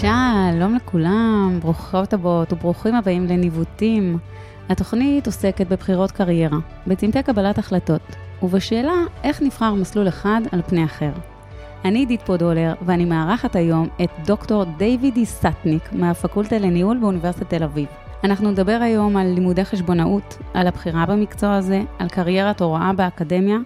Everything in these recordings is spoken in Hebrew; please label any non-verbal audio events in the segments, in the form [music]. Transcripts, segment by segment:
שלום לכולם, ברוכות הבאות וברוכים הבאים לניווטים. התוכנית עוסקת בבחירות קריירה, בצמתי קבלת החלטות, ובשאלה איך נבחר מסלול אחד על פני אחר. אני עידית פודולר, ואני מארחת היום את דוקטור דייבי דישטניק מהפקולטה לניהול באוניברסיטת תל אביב. אנחנו נדבר היום על לימודי חשבונאות, על הבחירה במקצוע הזה, על קריירת הוראה באקדמיה,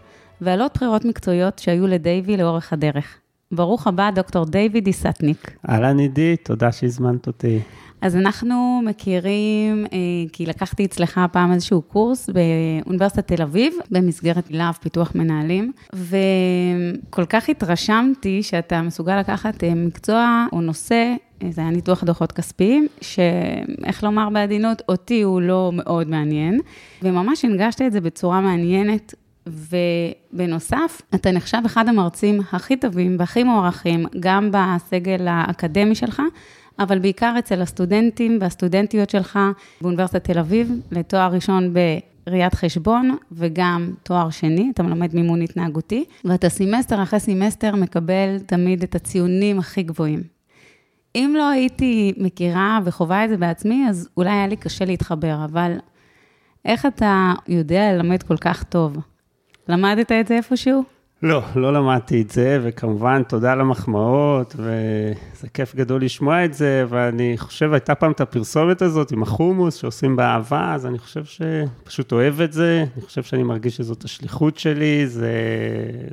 ועל עוד בחירות מקצועיות שהיו לדייבי לאורך הדרך. ברוך הבא, דוקטור דיוויד איסטניק. אהלן עידית, תודה שהזמנת אותי. אז אנחנו מכירים, אה, כי לקחתי אצלך פעם איזשהו קורס באוניברסיטת תל אביב, במסגרת להב פיתוח מנהלים, וכל כך התרשמתי שאתה מסוגל לקחת אה, מקצוע או נושא, אה, זה היה ניתוח דוחות כספיים, שאיך לומר בעדינות, אותי הוא לא מאוד מעניין, וממש הנגשת את זה בצורה מעניינת, ובנוסף, אתה נחשב אחד המרצים הכי טובים והכי מוערכים, גם בסגל האקדמי שלך, אבל בעיקר אצל הסטודנטים והסטודנטיות שלך באוניברסיטת תל אביב, לתואר ראשון בראיית חשבון וגם תואר שני, אתה מלמד מימון התנהגותי, ואתה סמסטר אחרי סמסטר מקבל תמיד את הציונים הכי גבוהים. אם לא הייתי מכירה וחווה את זה בעצמי, אז אולי היה לי קשה להתחבר, אבל איך אתה יודע ללמד כל כך טוב? למדת את זה איפשהו? לא, לא למדתי את זה, וכמובן, תודה על המחמאות, וזה כיף גדול לשמוע את זה, ואני חושב, הייתה פעם את הפרסומת הזאת עם החומוס שעושים באהבה, אז אני חושב שפשוט אוהב את זה, אני חושב שאני מרגיש שזאת השליחות שלי, זה,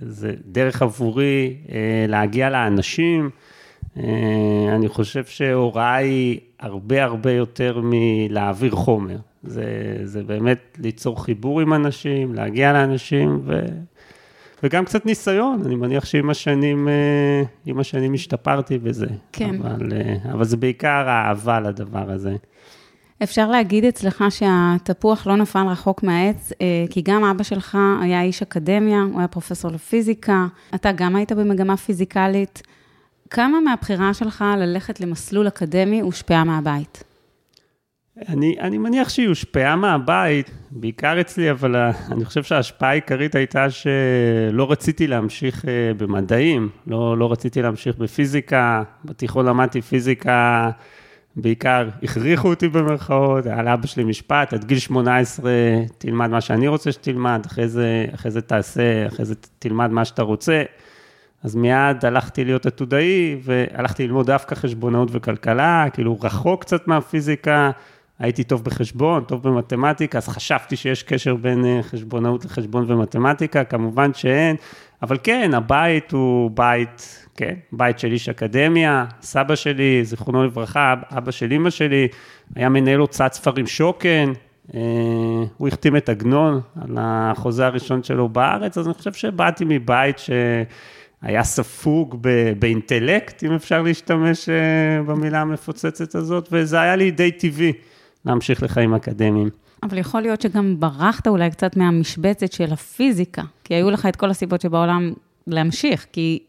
זה דרך עבורי אה, להגיע לאנשים. אה, אני חושב שהוראה היא הרבה הרבה יותר מלהעביר חומר. זה, זה באמת ליצור חיבור עם אנשים, להגיע לאנשים, ו... וגם קצת ניסיון, אני מניח שעם השנים, אה, עם השנים השתפרתי בזה. כן. אבל, אה, אבל זה בעיקר האהבה לדבר הזה. אפשר להגיד אצלך שהתפוח לא נפל רחוק מהעץ, אה, כי גם אבא שלך היה איש אקדמיה, הוא היה פרופסור לפיזיקה, אתה גם היית במגמה פיזיקלית. כמה מהבחירה שלך ללכת למסלול אקדמי הושפעה מהבית? אני, אני מניח שהיא הושפעה מהבית, בעיקר אצלי, אבל אני חושב שההשפעה העיקרית הייתה שלא רציתי להמשיך אה, במדעים, לא, לא רציתי להמשיך בפיזיקה, בתיכון למדתי פיזיקה, בעיקר הכריחו אותי במרכאות, היה לאבא שלי משפט, עד גיל 18 תלמד מה שאני רוצה שתלמד, אחרי זה, אחרי זה תעשה, אחרי זה תלמד מה שאתה רוצה. אז מיד הלכתי להיות עתודאי, והלכתי ללמוד דווקא חשבונאות וכלכלה, כאילו רחוק קצת מהפיזיקה. הייתי טוב בחשבון, טוב במתמטיקה, אז חשבתי שיש קשר בין אה, חשבונאות לחשבון ומתמטיקה, כמובן שאין, אבל כן, הבית הוא בית, כן, בית של איש אקדמיה, סבא שלי, זיכרונו לברכה, אבא של אימא שלי, היה מנהל הוצאת ספרים שוקן, אה, הוא החתים את עגנון על החוזה הראשון שלו בארץ, אז אני חושב שבאתי מבית ש... היה ספוג באינטלקט, אם אפשר להשתמש אה, במילה המפוצצת הזאת, וזה היה לי די טבעי. להמשיך לחיים אקדמיים. אבל יכול להיות שגם ברחת אולי קצת מהמשבצת של הפיזיקה, כי היו לך את כל הסיבות שבעולם להמשיך, כי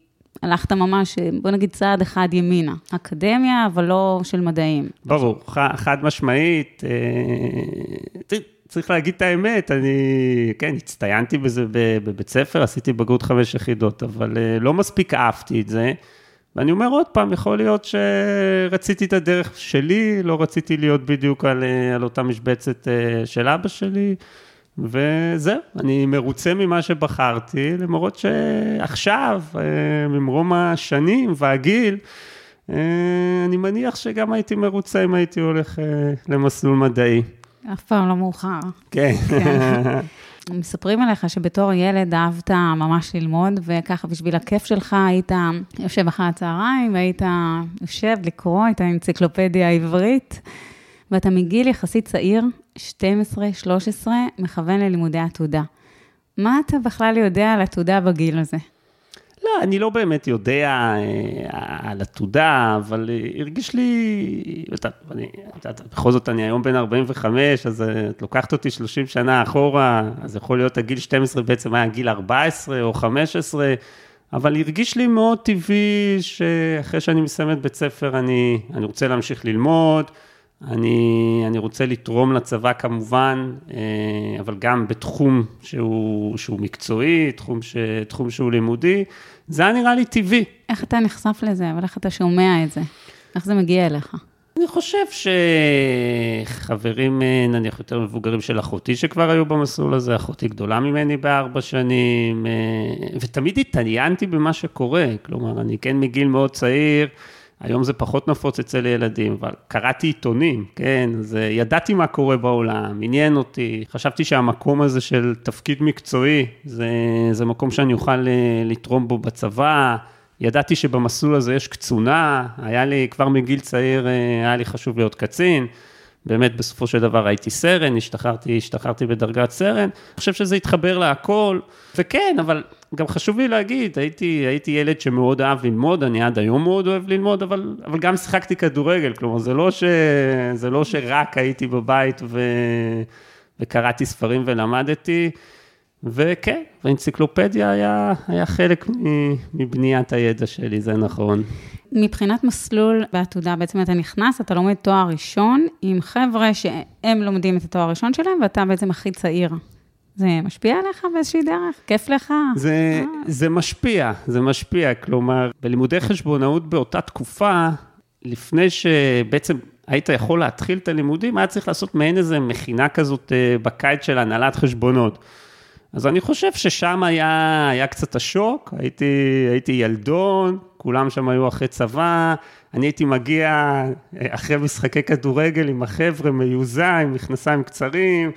הלכת ממש, בוא נגיד צעד אחד ימינה, אקדמיה, אבל לא של מדעים. ברור, חד משמעית. אה, צריך להגיד את האמת, אני, כן, הצטיינתי בזה בבית ספר, עשיתי בגרות חמש יחידות, אבל אה, לא מספיק אהבתי את זה. ואני אומר עוד פעם, יכול להיות שרציתי את הדרך שלי, לא רציתי להיות בדיוק על, אה, על אותה משבצת אה, של אבא שלי, וזהו, אני מרוצה ממה שבחרתי, למרות שעכשיו, אה, ממרום השנים והגיל, אני מניח שגם הייתי מרוצה אם הייתי הולך למסלול מדעי. אף פעם לא מאוחר. כן. [laughs] מספרים עליך שבתור ילד אהבת ממש ללמוד, וככה בשביל הכיף שלך היית יושב אחרי הצהריים, והיית יושב לקרוא את האנציקלופדיה העברית, ואתה מגיל יחסית צעיר, 12-13, מכוון ללימודי עתודה. מה אתה בכלל יודע על עתודה בגיל הזה? לא, אני לא באמת יודע אה, על עתודה, אבל אה, הרגיש לי, בכל זאת אני היום בן 45, אז אה, את לוקחת אותי 30 שנה אחורה, אז יכול להיות הגיל 12 בעצם היה גיל 14 או 15, אבל הרגיש לי מאוד טבעי שאחרי שאני מסיים את בית ספר אני, אני רוצה להמשיך ללמוד. אני, אני רוצה לתרום לצבא כמובן, אבל גם בתחום שהוא, שהוא מקצועי, תחום, ש, תחום שהוא לימודי. זה היה נראה לי טבעי. איך אתה נחשף לזה, אבל איך אתה שומע את זה? איך זה מגיע אליך? אני חושב שחברים, אה, נניח יותר מבוגרים של אחותי שכבר היו במסלול הזה, אחותי גדולה ממני בארבע שנים, אה, ותמיד התעניינתי במה שקורה, כלומר, אני כן מגיל מאוד צעיר, היום זה פחות נפוץ אצל ילדים, אבל קראתי עיתונים, כן, אז אה, ידעתי מה קורה בעולם, עניין אותי, חשבתי שהמקום הזה של תפקיד מקצועי, זה, זה מקום שאני אוכל לתרום בו בצבא, ידעתי שבמסלול הזה יש קצונה, היה לי, כבר מגיל צעיר, אה, היה לי חשוב להיות קצין. באמת, בסופו של דבר הייתי סרן, השתחררתי, השתחררתי בדרגת סרן. אני חושב שזה התחבר להכל, וכן, אבל גם חשוב לי להגיד, הייתי, הייתי ילד שמאוד אהב ללמוד, אני עד היום מאוד אוהב ללמוד, אבל, אבל גם שיחקתי כדורגל, כלומר, זה לא, ש, זה לא שרק הייתי בבית ו, וקראתי ספרים ולמדתי. וכן, האנציקלופדיה היה, היה חלק מבניית הידע שלי, זה נכון. מבחינת מסלול בעתודה, בעצם אתה נכנס, אתה לומד תואר ראשון עם חבר'ה שהם לומדים את התואר הראשון שלהם, ואתה בעצם הכי צעיר. זה משפיע עליך באיזושהי דרך? כיף לך? זה, אה. זה משפיע, זה משפיע. כלומר, בלימודי חשבונאות באותה תקופה, לפני שבעצם היית יכול להתחיל את הלימודים, היה צריך לעשות מעין איזה מכינה כזאת אה, בקיץ של הנהלת חשבונות. אז אני חושב ששם היה, היה קצת השוק, הייתי, הייתי ילדון, כולם שם היו אחרי צבא, אני הייתי מגיע אה, אחרי משחקי כדורגל עם החבר'ה, מיוזע, עם מכנסיים קצרים,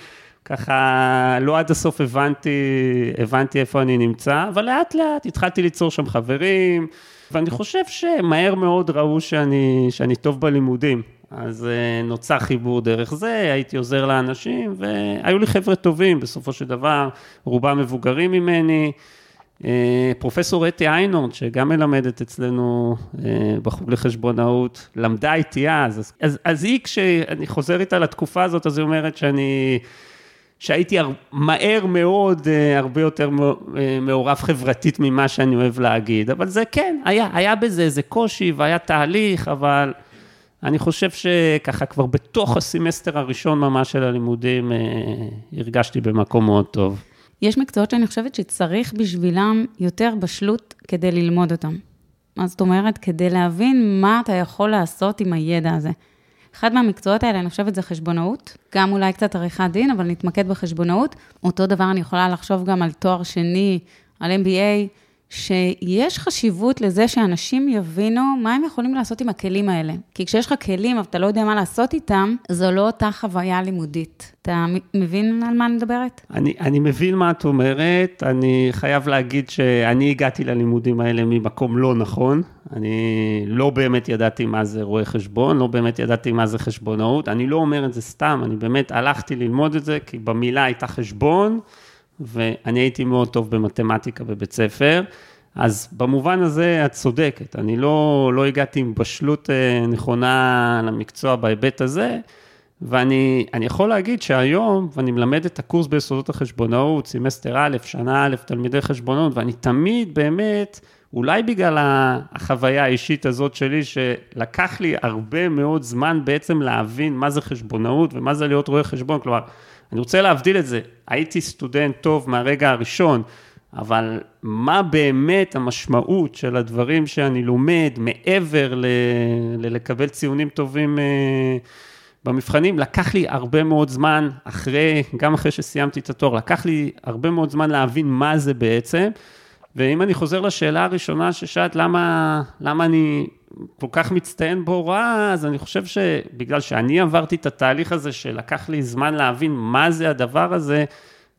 ככה לא עד הסוף הבנתי, הבנתי איפה אני נמצא, אבל לאט לאט התחלתי ליצור שם חברים, ואני חושב שמהר מאוד ראו שאני, שאני טוב בלימודים. אז אה, נוצר חיבור דרך זה, הייתי עוזר לאנשים, והיו לי חבר'ה טובים בסופו של דבר, רובם מבוגרים ממני. אה, פרופסור אתי איינורד, שגם מלמדת אצלנו אה, בחוג לחשבונאות, למדה איתי אז, אז, אז היא, כשאני חוזר איתה לתקופה הזאת, אז היא אומרת שאני... שהייתי מהר מאוד הרבה יותר מעורב חברתית ממה שאני אוהב להגיד, אבל זה כן, היה, היה בזה איזה קושי והיה תהליך, אבל אני חושב שככה כבר בתוך הסמסטר הראשון ממש של הלימודים, אה, הרגשתי במקום מאוד טוב. יש מקצועות שאני חושבת שצריך בשבילם יותר בשלות כדי ללמוד אותם. מה זאת אומרת? כדי להבין מה אתה יכול לעשות עם הידע הזה. אחד מהמקצועות האלה, אני חושבת, זה חשבונאות, גם אולי קצת עריכת דין, אבל נתמקד בחשבונאות. אותו דבר אני יכולה לחשוב גם על תואר שני, על MBA, שיש חשיבות לזה שאנשים יבינו מה הם יכולים לעשות עם הכלים האלה. כי כשיש לך כלים, אבל אתה לא יודע מה לעשות איתם, זו לא אותה חוויה לימודית. אתה מבין על מה אני מדברת? אני, אני מבין מה את אומרת. אני חייב להגיד שאני הגעתי ללימודים האלה ממקום לא נכון. אני לא באמת ידעתי מה זה רואה חשבון, לא באמת ידעתי מה זה חשבונאות. אני לא אומר את זה סתם, אני באמת הלכתי ללמוד את זה, כי במילה הייתה חשבון. ואני הייתי מאוד טוב במתמטיקה בבית ספר, אז במובן הזה את צודקת, אני לא, לא הגעתי עם בשלות אה, נכונה למקצוע בהיבט הזה, ואני יכול להגיד שהיום, ואני מלמד את הקורס ביסודות החשבונאות, סמסטר א', שנה א', תלמידי חשבונאות, ואני תמיד באמת, אולי בגלל החוויה האישית הזאת שלי, שלקח לי הרבה מאוד זמן בעצם להבין מה זה חשבונאות ומה זה להיות רואה חשבון, כלומר, אני רוצה להבדיל את זה, הייתי סטודנט טוב מהרגע הראשון, אבל מה באמת המשמעות של הדברים שאני לומד מעבר ללקבל ציונים טובים uh, במבחנים, לקח לי הרבה מאוד זמן אחרי, גם אחרי שסיימתי את התואר, לקח לי הרבה מאוד זמן להבין מה זה בעצם. ואם אני חוזר לשאלה הראשונה ששאלת, למה, למה אני כל כך מצטיין בהוראה, אז אני חושב שבגלל שאני עברתי את התהליך הזה שלקח לי זמן להבין מה זה הדבר הזה,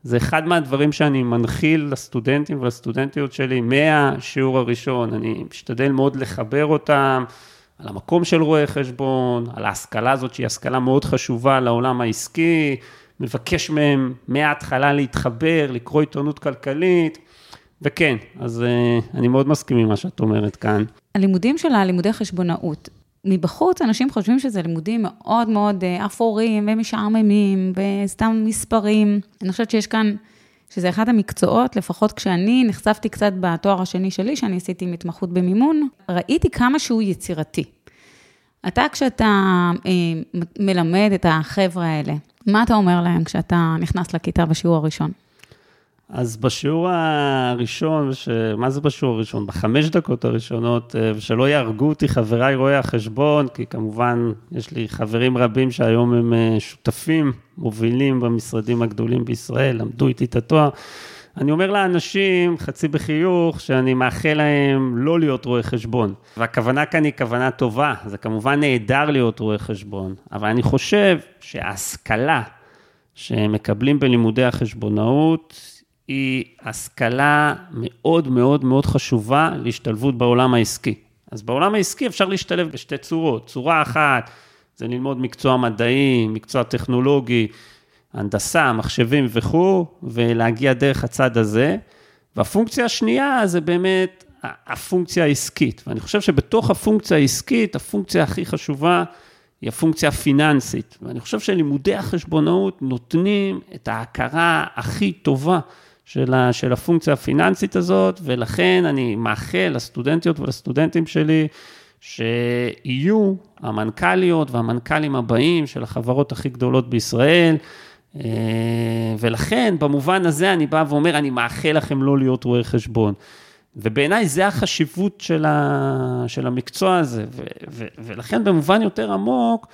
זה אחד מהדברים שאני מנחיל לסטודנטים ולסטודנטיות שלי מהשיעור הראשון. אני משתדל מאוד לחבר אותם על המקום של רואי חשבון, על ההשכלה הזאת שהיא השכלה מאוד חשובה לעולם העסקי, מבקש מהם מההתחלה להתחבר, לקרוא עיתונות כלכלית. וכן, אז uh, אני מאוד מסכים עם מה שאת אומרת כאן. הלימודים של הלימודי חשבונאות, מבחוץ אנשים חושבים שזה לימודים מאוד מאוד uh, אפורים ומשעממים וסתם מספרים. אני חושבת שיש כאן, שזה אחד המקצועות, לפחות כשאני נחשפתי קצת בתואר השני שלי, שאני עשיתי מתמחות במימון, ראיתי כמה שהוא יצירתי. אתה, כשאתה אה, מלמד את החבר'ה האלה, מה אתה אומר להם כשאתה נכנס לכיתה בשיעור הראשון? אז בשיעור הראשון, ש... מה זה בשיעור הראשון? בחמש דקות הראשונות, אה, ושלא יהרגו אותי חבריי רואי החשבון, כי כמובן יש לי חברים רבים שהיום הם אה, שותפים, מובילים במשרדים הגדולים בישראל, למדו איתי את התואר. אני אומר לאנשים, חצי בחיוך, שאני מאחל להם לא להיות רואי חשבון. והכוונה כאן היא כוונה טובה, זה כמובן נהדר להיות רואי חשבון, אבל אני חושב שההשכלה שהם מקבלים בלימודי החשבונאות, היא השכלה מאוד מאוד מאוד חשובה להשתלבות בעולם העסקי. אז בעולם העסקי אפשר להשתלב בשתי צורות. צורה אחת זה ללמוד מקצוע מדעי, מקצוע טכנולוגי, הנדסה, מחשבים וכו', ולהגיע דרך הצד הזה. והפונקציה השנייה זה באמת הפונקציה העסקית. ואני חושב שבתוך הפונקציה העסקית, הפונקציה הכי חשובה היא הפונקציה הפיננסית. ואני חושב שלימודי החשבונאות נותנים את ההכרה הכי טובה של, ה, של הפונקציה הפיננסית הזאת, ולכן אני מאחל לסטודנטיות ולסטודנטים שלי, שיהיו המנכ"ליות והמנכ"לים הבאים של החברות הכי גדולות בישראל, אה, ולכן במובן הזה אני בא ואומר, אני מאחל לכם לא להיות רואי חשבון. ובעיניי זה החשיבות של, ה, של המקצוע הזה, ו, ו, ולכן במובן יותר עמוק,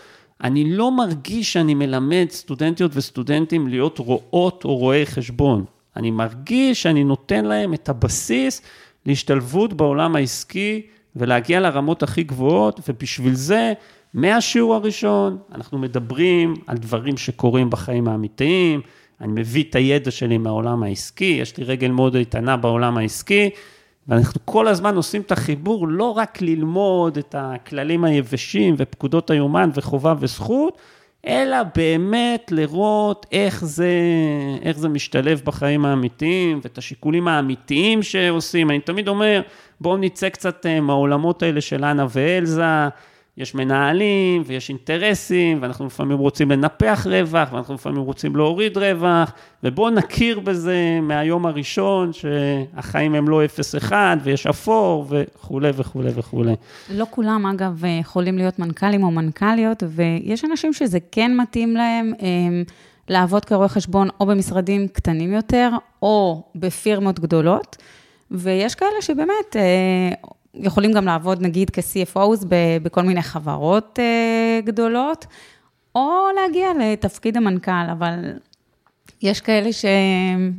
אני לא מרגיש שאני מלמד סטודנטיות וסטודנטים להיות רואות או רואי חשבון. אני מרגיש שאני נותן להם את הבסיס להשתלבות בעולם העסקי ולהגיע לרמות הכי גבוהות, ובשביל זה, מהשיעור הראשון, אנחנו מדברים על דברים שקורים בחיים האמיתיים, אני מביא את הידע שלי מהעולם העסקי, יש לי רגל מאוד איתנה בעולם העסקי, ואנחנו כל הזמן עושים את החיבור, לא רק ללמוד את הכללים היבשים ופקודות היומן וחובה וזכות, אלא באמת לראות איך זה, איך זה משתלב בחיים האמיתיים ואת השיקולים האמיתיים שעושים. אני תמיד אומר, בואו נצא קצת אה, מהעולמות האלה של אנה ואלזה, יש מנהלים ויש אינטרסים, ואנחנו לפעמים רוצים לנפח רווח, ואנחנו לפעמים רוצים להוריד רווח, ובואו נכיר בזה מהיום הראשון, שהחיים הם לא 0-1, ויש אפור, וכולי וכולי וכולי. לא כולם, אגב, יכולים להיות מנכ"לים או מנכ"ליות, ויש אנשים שזה כן מתאים להם. הם... לעבוד כרואה חשבון או במשרדים קטנים יותר, או בפירמות גדולות, ויש כאלה שבאמת אה, יכולים גם לעבוד נגיד כ-CFOs בכל מיני חברות אה, גדולות, או להגיע לתפקיד המנכ"ל, אבל יש כאלה ש...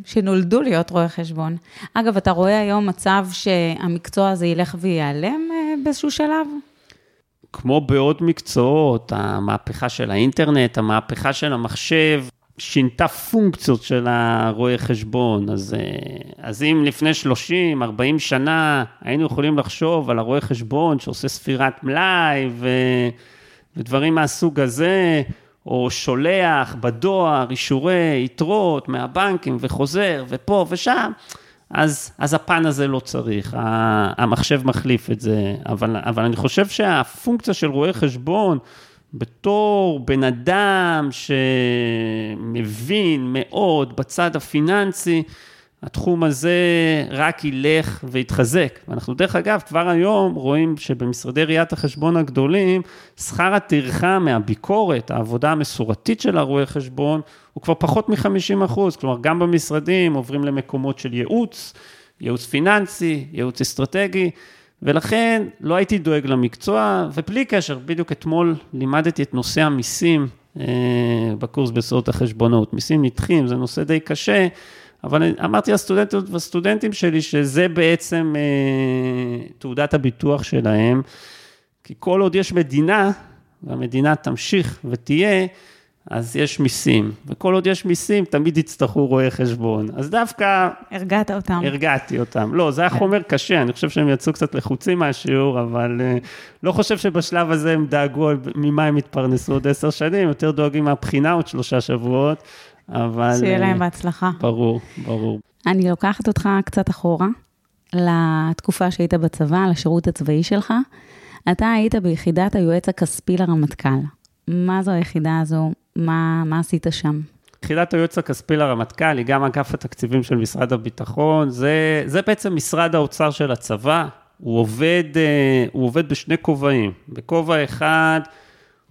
שנולדו להיות רואי חשבון. אגב, אתה רואה היום מצב שהמקצוע הזה ילך וייעלם אה, באיזשהו שלב? כמו בעוד מקצועות, המהפכה של האינטרנט, המהפכה של המחשב, שינתה פונקציות של הרואי חשבון. אז, אה, אז אם לפני 30, 40 שנה היינו יכולים לחשוב על הרואה חשבון שעושה ספירת מלאי ו, ודברים מהסוג הזה, או שולח בדואר אישורי יתרות מהבנקים וחוזר ופה ושם, אז, אז הפן הזה לא צריך, המחשב מחליף את זה. אבל, אבל אני חושב שהפונקציה של רואה חשבון, בתור בן אדם שמבין מאוד בצד הפיננסי, התחום הזה רק ילך ויתחזק. ואנחנו דרך אגב, כבר היום רואים שבמשרדי ראיית החשבון הגדולים, שכר הטרחה מהביקורת, העבודה המסורתית של הרואי חשבון, הוא כבר פחות מ-50 אחוז. כלומר, גם במשרדים עוברים למקומות של ייעוץ, ייעוץ פיננסי, ייעוץ אסטרטגי. ולכן לא הייתי דואג למקצוע, ובלי קשר, בדיוק אתמול לימדתי את נושא המיסים אה, בקורס בסודות החשבונות. מיסים נדחים, זה נושא די קשה, אבל אמרתי לסטודנטיות והסטודנטים שלי שזה בעצם אה, תעודת הביטוח שלהם, כי כל עוד יש מדינה, והמדינה תמשיך ותהיה, אז יש מיסים, וכל עוד יש מיסים, תמיד יצטרכו רואי חשבון. אז דווקא... הרגעת אותם. הרגעתי אותם. לא, זה היה חומר קשה, אני חושב שהם יצאו קצת לחוצים מהשיעור, אבל uh, לא חושב שבשלב הזה הם דאגו ממה הם יתפרנסו עוד עשר שנים, יותר דואגים מהבחינה עוד שלושה שבועות, אבל... שיהיה להם בהצלחה. ברור, ברור. אני לוקחת אותך קצת אחורה, לתקופה שהיית בצבא, לשירות הצבאי שלך. אתה היית ביחידת היועץ הכספי לרמטכ"ל. מה זו היחידה הזו? מה, מה עשית שם? יחידת היועץ הכספי לרמטכ"ל היא גם אגף התקציבים של משרד הביטחון, זה, זה בעצם משרד האוצר של הצבא, הוא עובד, אה, הוא עובד בשני כובעים. בכובע אחד,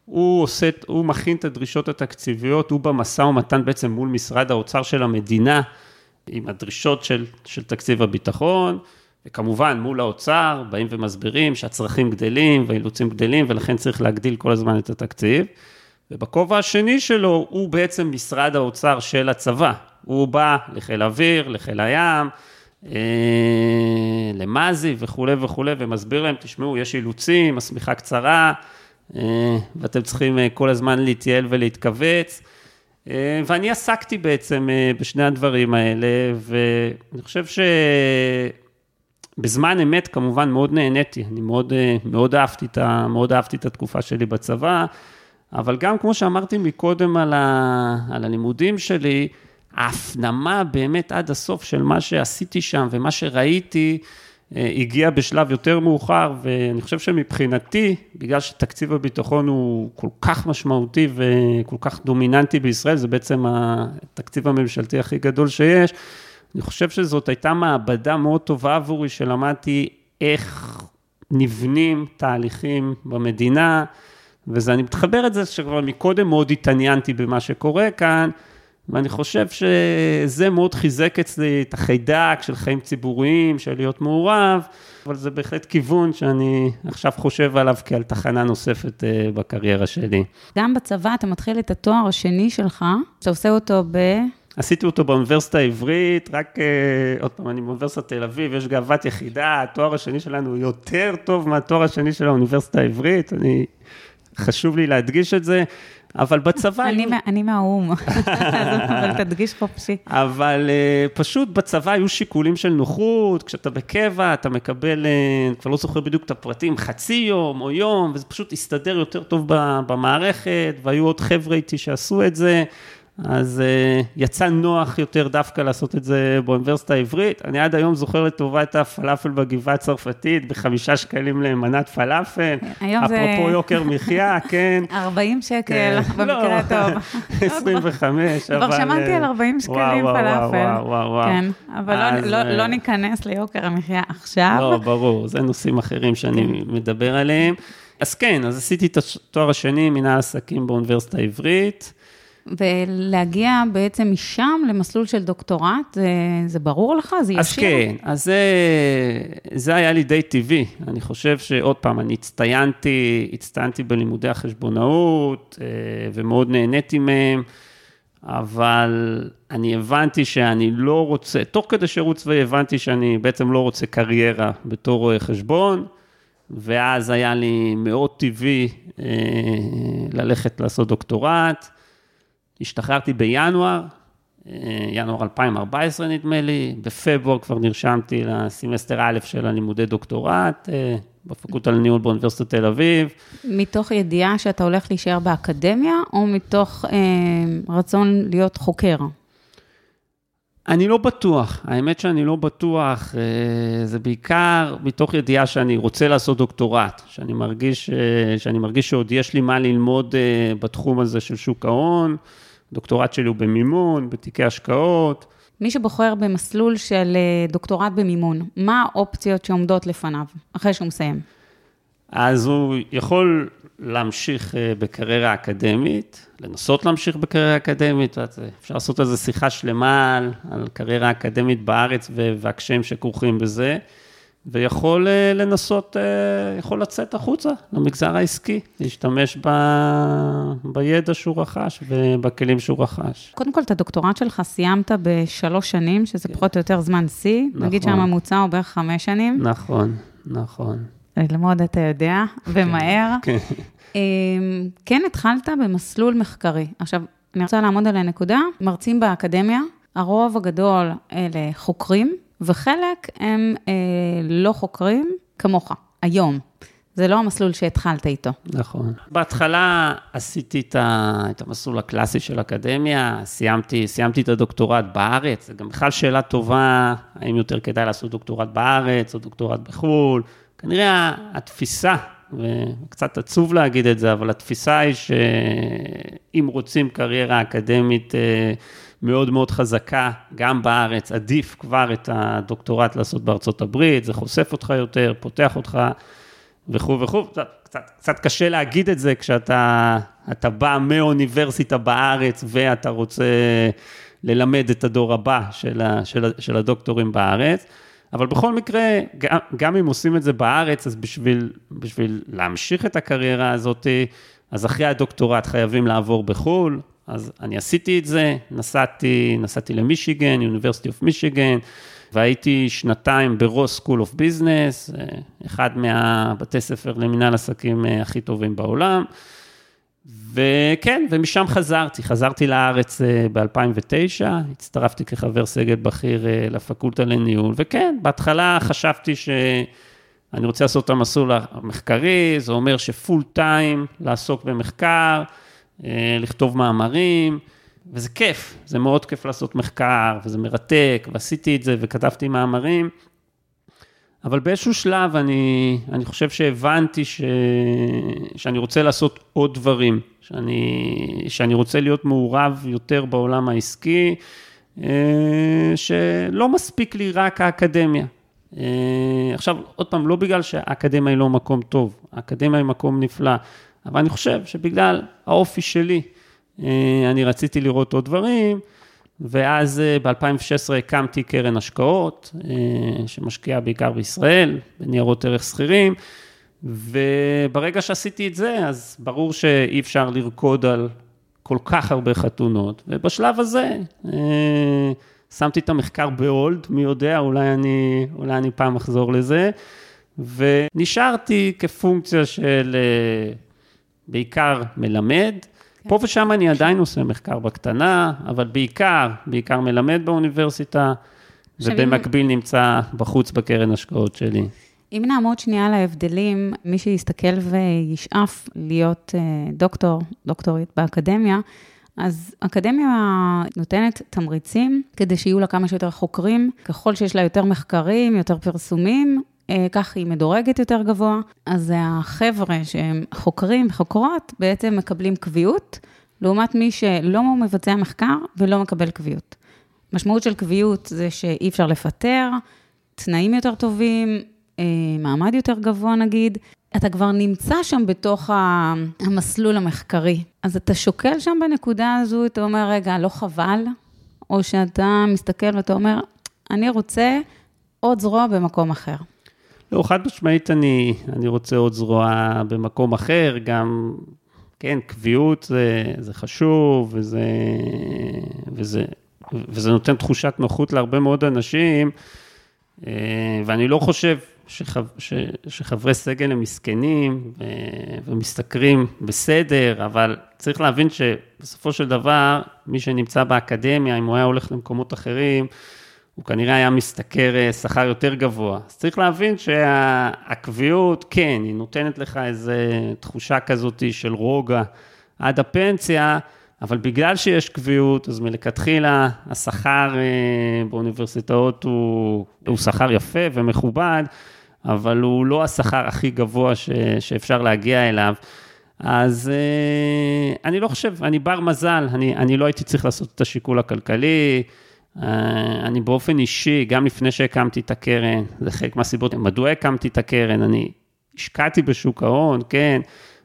הוא עושה, הוא מכין את הדרישות התקציביות, הוא במשא ומתן בעצם מול משרד האוצר של המדינה, עם הדרישות של, של תקציב הביטחון, וכמובן מול האוצר, באים ומסבירים שהצרכים גדלים והאילוצים גדלים, ולכן צריך להגדיל כל הזמן את התקציב. ובכובע השני שלו, הוא בעצם משרד האוצר של הצבא. הוא בא לחיל האוויר, לחיל הים, אה, למזי וכולי וכולי, ומסביר להם, תשמעו, יש אילוצים, השמיכה קצרה, אה, ואתם צריכים אה, כל הזמן להתייעל ולהתכווץ. ואני עסקתי בעצם בשני הדברים האלה, ואני חושב שבזמן אמת כמובן מאוד נהניתי, אני מאוד, מאוד, אהבתי את ה, מאוד אהבתי את התקופה שלי בצבא, אבל גם כמו שאמרתי מקודם על, ה, על הלימודים שלי, ההפנמה באמת עד הסוף של מה שעשיתי שם ומה שראיתי, אה, הגיע בשלב יותר מאוחר, ואני חושב שמבחינתי, בגלל שתקציב הביטחון הוא כל כך משמעותי וכל כך דומיננטי בישראל, זה בעצם התקציב הממשלתי הכי גדול שיש, אני חושב שזאת הייתה מעבדה מאוד טובה עבורי, שלמדתי איך נבנים תהליכים במדינה, וזה, אני מתחבר את זה שכבר מקודם מאוד התעניינתי במה שקורה כאן, ואני חושב שזה מאוד חיזק אצלי את החיידק של חיים ציבוריים, של להיות מעורב, אבל זה בהחלט כיוון שאני עכשיו חושב עליו כעל תחנה נוספת אה, בקריירה שלי. גם בצבא אתה מתחיל את התואר השני שלך, אתה עושה אותו ב... עשיתי אותו באוניברסיטה העברית, רק אה, עוד פעם, אני באוניברסיטת תל אביב, יש גאוות יחידה, התואר השני שלנו יותר טוב מהתואר השני של האוניברסיטה העברית, אני, חשוב לי להדגיש את זה. אבל בצבא... אני מהאו"ם, [laughs] אבל תדגיש חופשי. אבל אה, פשוט בצבא היו שיקולים של נוחות, כשאתה בקבע, אתה מקבל, אני כבר לא זוכר בדיוק את הפרטים, חצי יום או יום, וזה פשוט הסתדר יותר טוב במערכת, והיו עוד חבר'ה איתי שעשו את זה. אז uh, יצא נוח יותר דווקא לעשות את זה באוניברסיטה העברית. אני עד היום זוכר לטובה את הפלאפל בגבעה הצרפתית, בחמישה שקלים למנת פלאפל. היום זה... אפרופו יוקר מחיה, [laughs] כן. 40 שקל, כן. במקרה לא, הטוב. [laughs] 25, אבל... כבר שמעתי על 40 שקלים פלאפל. וואו, וואו, וואו. כן, אבל לא- אז... לא, לא, לא ניכנס ליוקר המחיה עכשיו. לא, ברור, זה נושאים אחרים שאני כן. מדבר עליהם. אז כן, אז עשיתי את התואר השני, מנהל עסקים באוניברסיטה העברית. ולהגיע בעצם משם למסלול של דוקטורט, זה, זה ברור לך? זה ישיר? אז כן, אז זה, זה היה לי די טבעי. אני חושב שעוד פעם, אני הצטיינתי, הצטיינתי בלימודי החשבונאות, אה, ומאוד נהניתי מהם, אבל אני הבנתי שאני לא רוצה, תוך כדי שירות צבאי הבנתי שאני בעצם לא רוצה קריירה בתור רואה חשבון. ואז היה לי מאוד טבעי אה, ללכת לעשות דוקטורט. השתחררתי בינואר, אה, ינואר 2014 נדמה לי, בפברואר כבר נרשמתי לסמסטר א' של הלימודי דוקטורט, אה, בפקולטה לניהול באוניברסיטת תל אביב. מתוך ידיעה שאתה הולך להישאר באקדמיה, או מתוך אה, רצון להיות חוקר? אני לא בטוח, האמת שאני לא בטוח, אה, זה בעיקר מתוך ידיעה שאני רוצה לעשות דוקטורט, שאני מרגיש, שאני מרגיש שעוד יש לי מה ללמוד בתחום הזה של שוק ההון. הדוקטורט שלי הוא במימון, בתיקי השקעות. מי שבוחר במסלול של אה, דוקטורט במימון, מה האופציות שעומדות לפניו, אחרי שהוא מסיים? אז הוא יכול להמשיך אה, בקריירה אקדמית, לנסות להמשיך בקריירה אקדמית, אפשר לעשות איזו שיחה שלמה על, על קריירה אקדמית בארץ והקשיים שכרוכים בזה. ויכול אה, לנסות, אה, יכול לצאת החוצה למגזר העסקי, להשתמש ב, בידע שהוא רכש ובכלים שהוא רכש. קודם כל, את הדוקטורט שלך סיימת בשלוש שנים, שזה כן. פחות או יותר זמן שיא. נכון. נגיד שהממוצע הוא בערך חמש שנים. נכון, נכון. ללמוד אתה יודע, ומהר. כן. אמ, כן התחלת במסלול מחקרי. עכשיו, אני רוצה לעמוד על הנקודה, מרצים באקדמיה, הרוב הגדול אלה חוקרים, וחלק הם אה, לא חוקרים כמוך, היום. זה לא המסלול שהתחלת איתו. נכון. בהתחלה עשיתי את, ה, את המסלול הקלאסי של אקדמיה, סיימתי, סיימתי את הדוקטורט בארץ, זו גם בכלל שאלה טובה, האם יותר כדאי לעשות דוקטורט בארץ או דוקטורט בחו"ל. כנראה התפיסה, וקצת עצוב להגיד את זה, אבל התפיסה היא שאם רוצים קריירה אקדמית אה, מאוד מאוד חזקה, גם בארץ, עדיף כבר את הדוקטורט לעשות בארצות הברית, זה חושף אותך יותר, פותח אותך וכו' וכו'. קצת, קצת, קשה להגיד את זה כשאתה בא מאוניברסיטה בארץ ואתה רוצה ללמד את הדור הבא של, ה, של, של הדוקטורים בארץ. אבל בכל מקרה, גם, גם אם עושים את זה בארץ, אז בשביל, בשביל להמשיך את הקריירה הזאת, אז אחרי הדוקטורט חייבים לעבור בחו"ל, אז אני עשיתי את זה, נסעתי, נסעתי למישיגן, University of Michigan, והייתי שנתיים ב Ross School of Business, אחד מהבתי ספר למנהל עסקים אה, הכי טובים בעולם. וכן, ומשם חזרתי, חזרתי לארץ אה, ב-2009, הצטרפתי כחבר סגל בכיר אה, לפקולטה לניהול, וכן, בהתחלה חשבתי שאני רוצה לעשות את המסלול המחקרי, זה אומר ש full time לעסוק במחקר, לכתוב מאמרים, וזה כיף, זה מאוד כיף לעשות מחקר, וזה מרתק, ועשיתי את זה, וכתבתי מאמרים, אבל באיזשהו שלב אני, אני חושב שהבנתי ש, שאני רוצה לעשות עוד דברים, שאני, שאני רוצה להיות מעורב יותר בעולם העסקי, אה, שלא מספיק לי רק האקדמיה. אה, עכשיו, עוד פעם, לא בגלל שהאקדמיה היא לא מקום טוב, האקדמיה היא מקום נפלא, אבל אני חושב שבגלל האופי שלי, אה, אני רציתי לראות עוד דברים, ואז אה, ב-2016 הקמתי קרן השקעות, אה, שמשקיעה בעיקר בישראל, בניירות ערך שכירים, וברגע שעשיתי את זה, אז ברור שאי אפשר לרקוד על כל כך הרבה חתונות, ובשלב הזה שמתי את המחקר בהולד, מי יודע, אולי אני, אולי אני פעם אחזור לזה, ונשארתי כפונקציה של בעיקר מלמד, כן. פה ושם אני עדיין עושה מחקר בקטנה, אבל בעיקר, בעיקר מלמד באוניברסיטה, ובמקביל אם... נמצא בחוץ בקרן השקעות שלי. אם נעמוד שנייה על ההבדלים, מי שיסתכל וישאף להיות אה, דוקטור, דוקטורית באקדמיה, אז אקדמיה נותנת תמריצים כדי שיהיו לה כמה שיותר חוקרים. ככל שיש לה יותר מחקרים, יותר פרסומים, כך היא מדורגת יותר גבוה. אז החבר'ה שהם חוקרים וחוקרות, בעצם מקבלים קביעות, לעומת מי שלא מבצע מחקר ולא מקבל קביעות. משמעות של קביעות זה שאי אפשר לפטר, תנאים יותר טובים, אה, מעמד יותר גבוה נגיד. אתה כבר נמצא שם בתוך המסלול המחקרי. אז אתה שוקל שם בנקודה הזו, אתה אומר, רגע, לא חבל? או שאתה מסתכל ואתה אומר, אני רוצה עוד זרוע במקום אחר. לא, חד משמעית אני, אני רוצה עוד זרוע במקום אחר, גם, כן, קביעות זה, זה חשוב, וזה, וזה, וזה נותן תחושת נוחות להרבה מאוד אנשים, אה, ואני לא חושב שחב, ש, שחברי סגל הם מסכנים ומשתכרים בסדר, אבל צריך להבין שבסופו של דבר, מי שנמצא באקדמיה, אם הוא היה הולך למקומות אחרים, הוא כנראה היה משתכר אה, שכר יותר גבוה. אז צריך להבין שהקביעות, כן, היא נותנת לך איזו תחושה כזאת של רוגע עד הפנסיה, אבל בגלל שיש קביעות, אז מלכתחילה השכר אה, באוניברסיטאות הוא, הוא שכר יפה ומכובד, אבל הוא לא השכר הכי גבוה ש, שאפשר להגיע אליו. אז אה, אני לא חושב, אני בר מזל, אני, אני לא הייתי צריך לעשות את השיקול הכלכלי. אה, אני באופן אישי, גם לפני שהקמתי את הקרן, זה חלק מהסיבות, מדוע הקמתי את הקרן, אני השקעתי בשוק ההון, כן,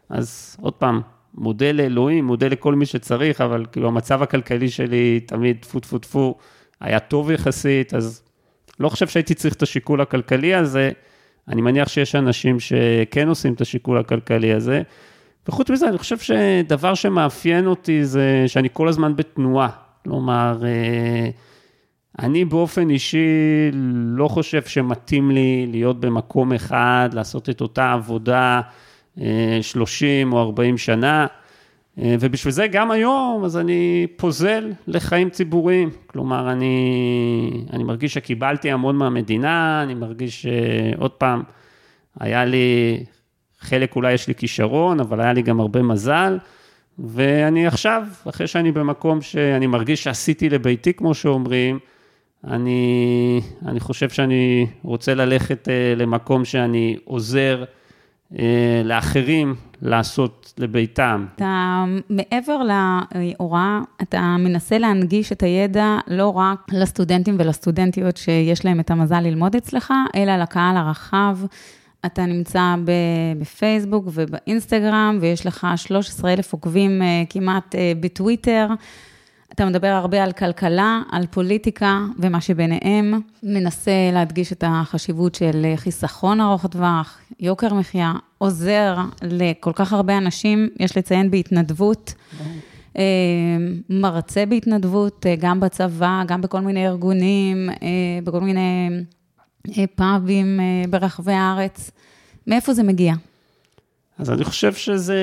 אז עוד פעם, מודה לאלוהים, מודה לכל מי שצריך, אבל כאילו המצב הכלכלי שלי תמיד טפו טפו טפו, היה טוב יחסית, אז לא חושב שהייתי צריך את השיקול הכלכלי הזה, אני מניח שיש אנשים שכן עושים את השיקול הכלכלי הזה, וחוץ מזה, אני חושב שדבר שמאפיין אותי זה שאני כל הזמן בתנועה, כלומר, אה, אני באופן אישי לא חושב שמתאים לי להיות במקום אחד, לעשות את אותה עבודה 30 אה, או 40 שנה, אה, ובשביל זה גם היום, אז אני פוזל לחיים ציבוריים. כלומר, אני, אני מרגיש שקיבלתי המון מהמדינה, אני מרגיש שעוד פעם, היה לי, חלק אולי יש לי כישרון, אבל היה לי גם הרבה מזל. ואני עכשיו, אחרי שאני במקום שאני מרגיש שעשיתי לביתי, כמו שאומרים, אני, אני חושב שאני רוצה ללכת אה, למקום שאני עוזר אה, לאחרים לעשות לביתם. אתה מעבר להוראה, אתה מנסה להנגיש את הידע לא רק לסטודנטים ולסטודנטיות שיש להם את המזל ללמוד אצלך, אלא לקהל הרחב. אתה נמצא בפייסבוק ובאינסטגרם, ויש לך 13 אלף עוקבים אה, כמעט בטוויטר. אתה מדבר הרבה על כלכלה, על פוליטיקה ומה שביניהם, מנסה להדגיש את החשיבות של חיסכון ארוך טווח, יוקר מחיה, עוזר לכל כך הרבה אנשים, יש לציין בהתנדבות. אה, מרצה בהתנדבות, אה, גם בצבא, גם בכל מיני ארגונים, בכל מיני פאבים ברחבי הארץ. מאיפה זה מגיע? אז אני חושב שזה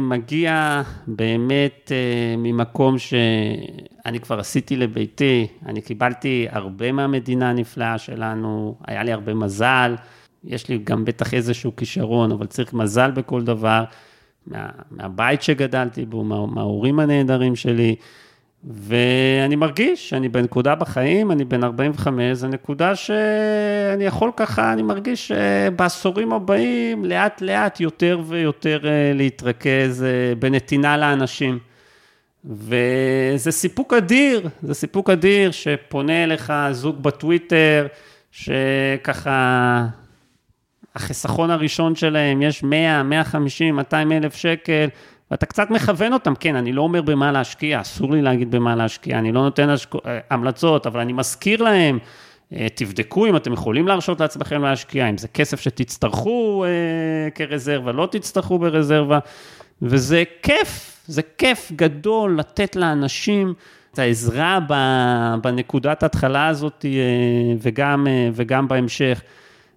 מגיע באמת uh, ממקום שאני כבר עשיתי לביתי, אני קיבלתי הרבה מהמדינה הנפלאה שלנו, היה לי הרבה מזל, יש לי גם בטח איזשהו כישרון, אבל צריך מזל בכל דבר, מה, מהבית שגדלתי בו, מה, מההורים הנהדרים שלי. ואני מרגיש שאני בנקודה בחיים, אני בן 45, זו נקודה שאני יכול ככה, אני מרגיש שבעשורים הבאים, לאט לאט יותר ויותר אה, להתרכז אה, בנתינה לאנשים. וזה סיפוק אדיר, זה סיפוק אדיר שפונה אליך זוג בטוויטר, שככה, החיסכון הראשון שלהם, יש 100, 150, 200 אלף שקל, ואתה קצת מכוון אותם, כן, אני לא אומר במה להשקיע, אסור לי להגיד במה להשקיע, אני לא נותן השק... אה, המלצות, אבל אני מזכיר להם, אה, תבדקו אם אתם יכולים להרשות לעצמכם להשקיע, אם זה כסף שתצטרכו אה, כרזרבה, לא תצטרכו ברזרבה, וזה כיף, זה כיף גדול לתת לאנשים את העזרה בנקודת ההתחלה הזאת וגם, וגם בהמשך.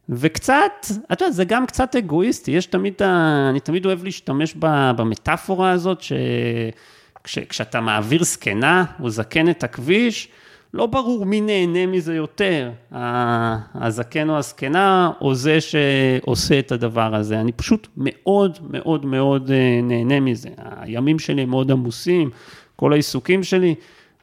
וקצת, את יודעת, זה גם קצת אגואיסטי, יש תמיד, אני תמיד אוהב להשתמש במטאפורה הזאת, שכשאתה מעביר זקנה או זקן את הכביש, לא ברור מי נהנה מזה יותר, הזקן או הזקנה, או זה שעושה את הדבר הזה. אני פשוט מאוד מאוד מאוד אה, נהנה מזה. הימים שלי הם מאוד עמוסים, כל העיסוקים שלי,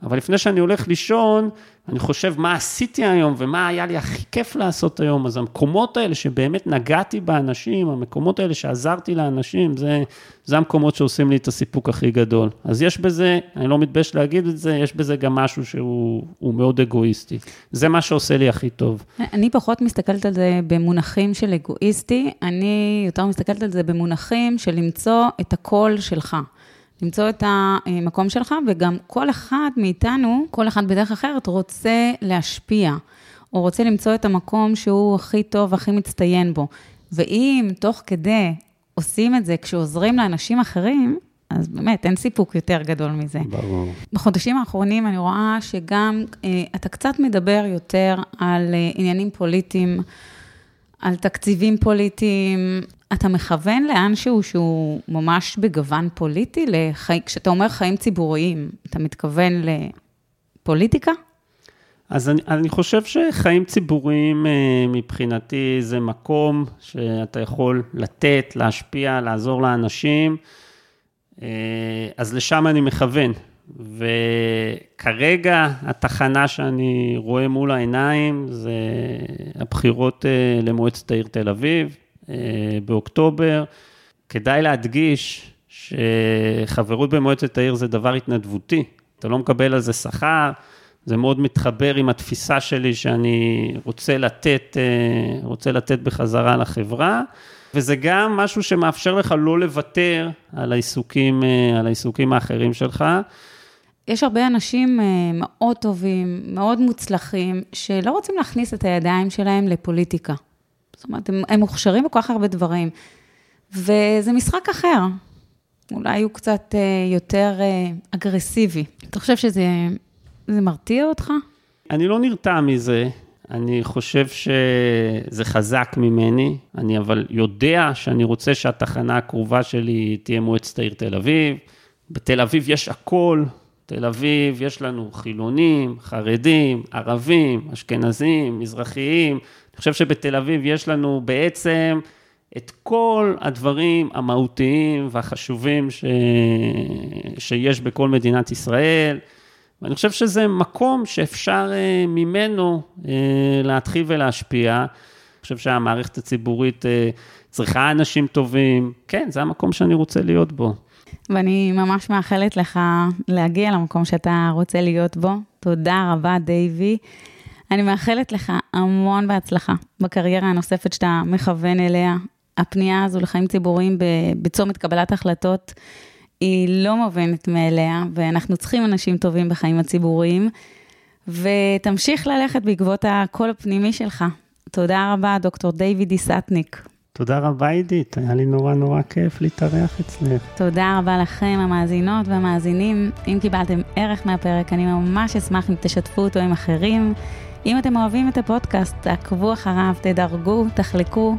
אבל לפני שאני הולך לישון, אני חושב מה עשיתי היום ומה היה לי הכי כיף לעשות היום, אז המקומות האלה שבאמת נגעתי באנשים, המקומות האלה שעזרתי לאנשים, זה, זה המקומות שעושים לי את הסיפוק הכי גדול. אז יש בזה, אני לא מתבייש להגיד את זה, יש בזה גם משהו שהוא מאוד אגואיסטי. זה מה שעושה לי הכי טוב. אני פחות מסתכלת על זה במונחים של אגואיסטי, אני יותר מסתכלת על זה במונחים של למצוא את הקול שלך. למצוא את המקום שלך, וגם כל אחד מאיתנו, כל אחד בדרך אחרת, רוצה להשפיע, או רוצה למצוא את המקום שהוא הכי טוב, הכי מצטיין בו. ואם תוך כדי עושים את זה כשעוזרים לאנשים אחרים, אז באמת, אין סיפוק יותר גדול מזה. ברור. בחודשים האחרונים אני רואה שגם אה, אתה קצת מדבר יותר על אה, עניינים פוליטיים, על תקציבים פוליטיים, אתה מכוון לאנשהו שהוא ממש בגוון פוליטי? לחי... כשאתה אומר חיים ציבוריים, אתה מתכוון לפוליטיקה? אז אני, אני חושב שחיים ציבוריים אה, מבחינתי זה מקום שאתה יכול לתת, להשפיע, לעזור לאנשים, אה, אז לשם אני מכוון. וכרגע התחנה שאני רואה מול העיניים זה הבחירות אה, למועצת העיר תל אביב. אה, באוקטובר. כדאי להדגיש שחברות במועצת העיר זה דבר התנדבותי, אתה לא מקבל על זה שכר, זה מאוד מתחבר עם התפיסה שלי שאני רוצה לתת, אה, רוצה לתת בחזרה לחברה, וזה גם משהו שמאפשר לך לא לוותר על העיסוקים, אה, על העיסוקים האחרים שלך. יש הרבה אנשים מאוד טובים, מאוד מוצלחים, שלא רוצים להכניס את הידיים שלהם לפוליטיקה. זאת אומרת, הם, הם מוכשרים בכל כך הרבה דברים. וזה משחק אחר. אולי הוא קצת אה, יותר אה, אגרסיבי. אתה חושב שזה מרתיע אותך? אני לא נרתע מזה. אני חושב שזה חזק ממני, אני אבל יודע שאני רוצה שהתחנה הקרובה שלי תהיה מועצת העיר תל אביב. בתל אביב יש הכל, תל אביב יש לנו חילונים, חרדים, ערבים, אשכנזים, מזרחיים, אני חושב שבתל אביב יש לנו בעצם את כל הדברים המהותיים והחשובים ש... שיש בכל מדינת ישראל, ואני חושב שזה מקום שאפשר אה, ממנו אה, להתחיל ולהשפיע. אני חושב שהמערכת הציבורית אה, צריכה אנשים טובים, כן, זה המקום שאני רוצה להיות בו. ואני ממש מאחלת לך להגיע למקום שאתה רוצה להיות בו. תודה רבה, דייבי. אני מאחלת לך המון בהצלחה בקריירה הנוספת שאתה מכוון אליה. הפנייה הזו לחיים ציבוריים בצומת קבלת החלטות היא לא מובנת מאליה, ואנחנו צריכים אנשים טובים בחיים הציבוריים, ותמשיך ללכת בעקבות הקול הפנימי שלך. תודה רבה, דוקטור דיוויד דיסטניק. תודה רבה, עידית, היה לי נורא נורא כיף להתארח אצלך. תודה רבה לכם, המאזינות והמאזינים. אם קיבלתם ערך מהפרק, אני ממש אשמח אם תשתפו אותו עם אחרים. אם אתם אוהבים את הפודקאסט, תעקבו אחריו, תדרגו, תחלקו.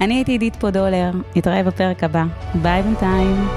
אני הייתי עידית פודולר, נתראה בפרק הבא. ביי בינתיים.